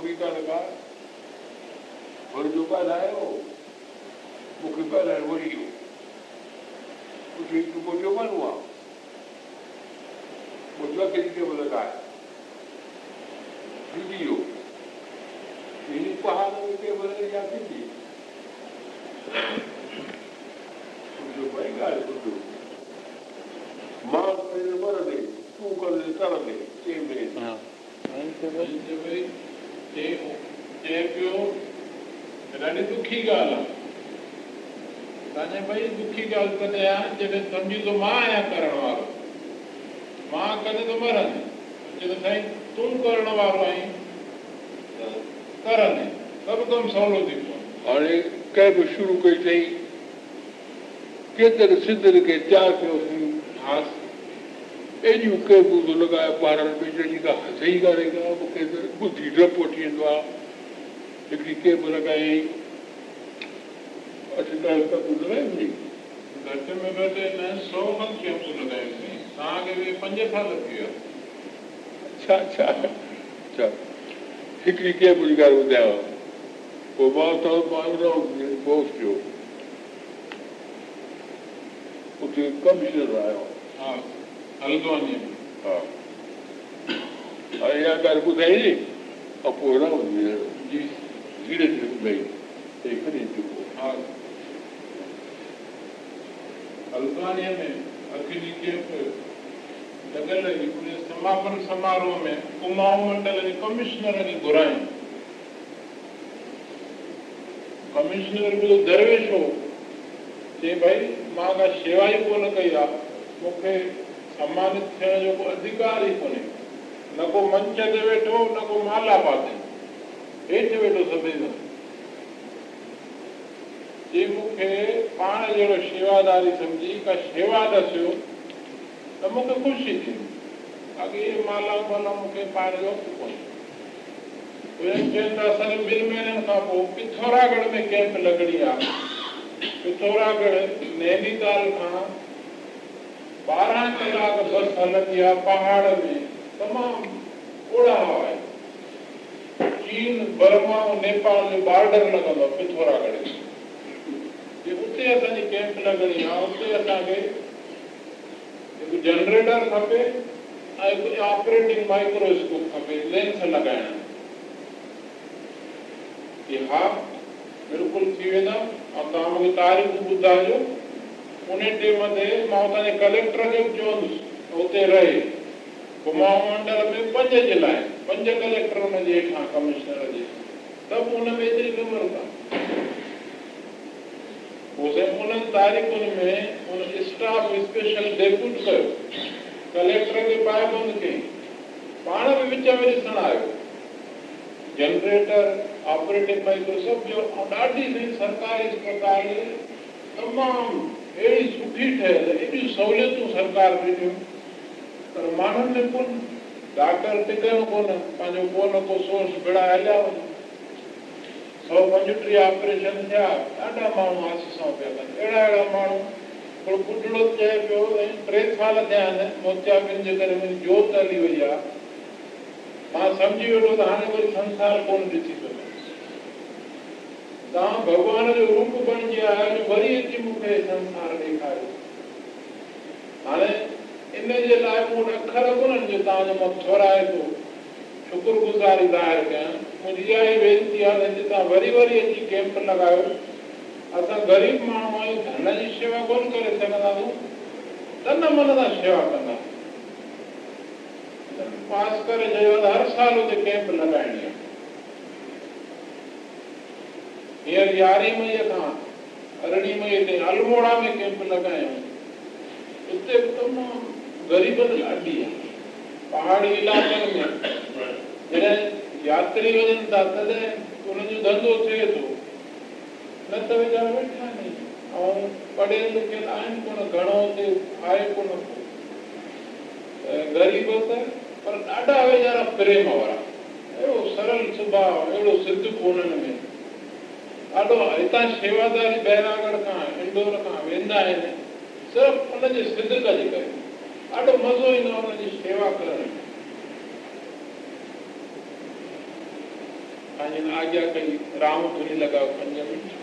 به ٿا لڳا وري جو ڳالهايو مون کي ڳالهائڻ وري ويو ڪجهه منهنجو ماڻهو آهي منهنجو ڪيڏي ٽيبل لڳائي ٿيندي ويو هن پهاڙ ۾ ٽيبل يا ٿيندي ڀائي ڳالهه ٻڌو مان مر ۾ تون ڪر ڪر ۾ چئي پيو ڏاڍي دکي ڳالهه آهي توهان جي ڀئي دکي ڳالهه ڪڏهن آهي جڏهن سمجهي ٿو مان آهيان ڪرڻ وارو مان ڪڏهن ٿو مرندي جڏهن سائين تون ڪرڻ وارو آهين ڪرندي سڀ ڪم سولو ٿي پيو هاڻي ڪنهن به شروع ڪئي اٿئي ڪيتري سنڌر کي تيار ڪيوسين ها ايڏيون ڪيبون ٿو لڳائي ٻارن ۾ جڏهن ڪا صحيح ڳالهه آهي مون کي ته ٻڌي ڊپ وٺي ويندو آهي هڪڙي ڪيب لڳائي اٺ ڏهه ڪبون لڳايون ني گهٽ ۾ گهٽ هن سؤ ڪيمپون لڳايونسين توهان کي به پنج سال ٿي ويا ڇا ڇا ڇا هڪڙي ڪيب جي ڳالهه ٻڌايانو؟ پوءِ مان ٿورو مان بوس جو. اتي ڪمشنر آيو. ها هاڻي اها ڳالهه ٻڌائي ۽ پوءِ نه جي. ڌيري ڌيري ٻڌائي. هي کڻي چڪو ها. هلدوانيءَ ۾ اکلي ڪيمپ لڳل هئي ان سماپن سماروهه ۾ ڪمائون منڊل جي ڪمشنر کي گهرايون ڪمشنر به درويش هو چئي ڀئي مان ڪا شيوا ئي ڪونه ڪئي آهي مون کي سمانت ٿيڻ جو ڪو اڌڪار ئي ڪونهي نه ڪو منچ تي ويٺو نه ڪو مالا پاتي هيٺ ويٺو سڀئي سان جي مون کي پاڻ جهڙو شيواداري سمجهي ڪا شيوا دسيو त मूंखे ख़ुशी थी। बाक़ी इहे माला वाला मूंखे कोन्हे उन्हनि चवनि था असांखे ॿिनि महीननि खां पोइ पिथौरागढ़ में कैंप लॻणी आहे पिथौरागढ़ नैनीताल खां ॿारहं कलाक बस हलंदी आहे पहाड़ में तमामु ओड़ा आहे चीन, बर्मा ऐं नेपाल जो बॉर्डर लॻंदो आहे पिथौरागढ़ में। उते असांजी कैंप लॻणी आहे उते असांखे हिकु जनरेटर खपे ऐं ऑपरेटिंग माइक्रोस्कोप खपे लेंस लॻाइण कि हा, बिल्कुलु थी वेंदा ऐं तव्हां मूंखे तारीख़ ॿुधाइजो उन टेम ते माँ हुतां जे कलेक्टर खे बि चवंदुसि उते रहे। कुमाऊं मंडल में पंज जे लाइ पंज कलेक्टर हुनजे हेठां कमिश्नर जे। त बि हुन में एतिरी ख़बर पोइ साईं तारीख़ुनि में उन स्टाफ स्पेशल डेप्यूट कयो कलेक्टर खे पाबंद कई पाण बि विच में ॾिसणु जनरेटर ऑपरेटिंग माइक्रोसॉफ्ट जो ॾाढी साईं सरकारी अस्पताल तमामु अहिड़ी सुठी ठहियल एॾियूं सहूलियतूं सरकार ॾिनियूं पर माण्हुनि में कोन डॉक्टर टिकनि कोन पंहिंजो को न को सोर्स बिड़ा हलिया वञनि سؤ پنجٽيهه آپريشن ٿيا ڏاڍا ماڻهو آسيسان پيا ڪن اهڙا اهڙا ماڻهو ٿورو ٻڍڙو چئي پيو ۽ ٽي سال ٿيا آهن موتيابند جي ڪري منهنجي جوت هلي وئي آهي مان سمجهي ويٺو ته هاڻي وري سنسار ڪونه ڏسي سگهي توهان ڀڳوان جو روپ بڻجي آيا آهيو وري اچي مون کي سنسار ڏيکاريو هاڻي ان جي لاءِ مون وٽ اکر ڪونهن جو توهان جو مان ٿورائي ٿو شڪرگزاري ظاهر ڪيان منهنجي اها ئي وينتي آهي ته توهان وري وري اچي ڪيمپ لڳايو اسان غريب ماڻهو آهيون ڌن جي شيوا ڪونه ڪري سگهنداسين تن من سان شيوا ڪندا پاس ڪري چيو ته هر سال هتي ڪيمپ لڳائڻي آهي هينئر يارهين مئيءَ کان ارڙهين مئيءَ تائين الموڙا ۾ ڪيمپ لڳايون اتي تمام غريبن ڏاڍي آهي. پهاڙي علائقن ۾ جڏهن ياتري وڃن ٿا تڏهن انهن جو ڌنڌو ٿئي ٿو نه ته ويچارا ويٺا آهن ۽ پڙهيل لکيل آهن ڪونه گهڻو هتي آهي ڪونه ڪو غريب ته پر ڏاڍا ويچارا پريم وارا اهڙو سرل سڀاءُ اهڙو سڌ ڪونهن ۾ ڏاڍو هتان شيواداري بيراڳڙهه کان اندور کان ويندا آهن صرف ان جي سدڪ جي ڪري ڏاڍو مزو ايندو آهي ان جي شيوا ڪرڻ ۾ آگيا ڪئي رام ڌني لڳايو پنج منٽ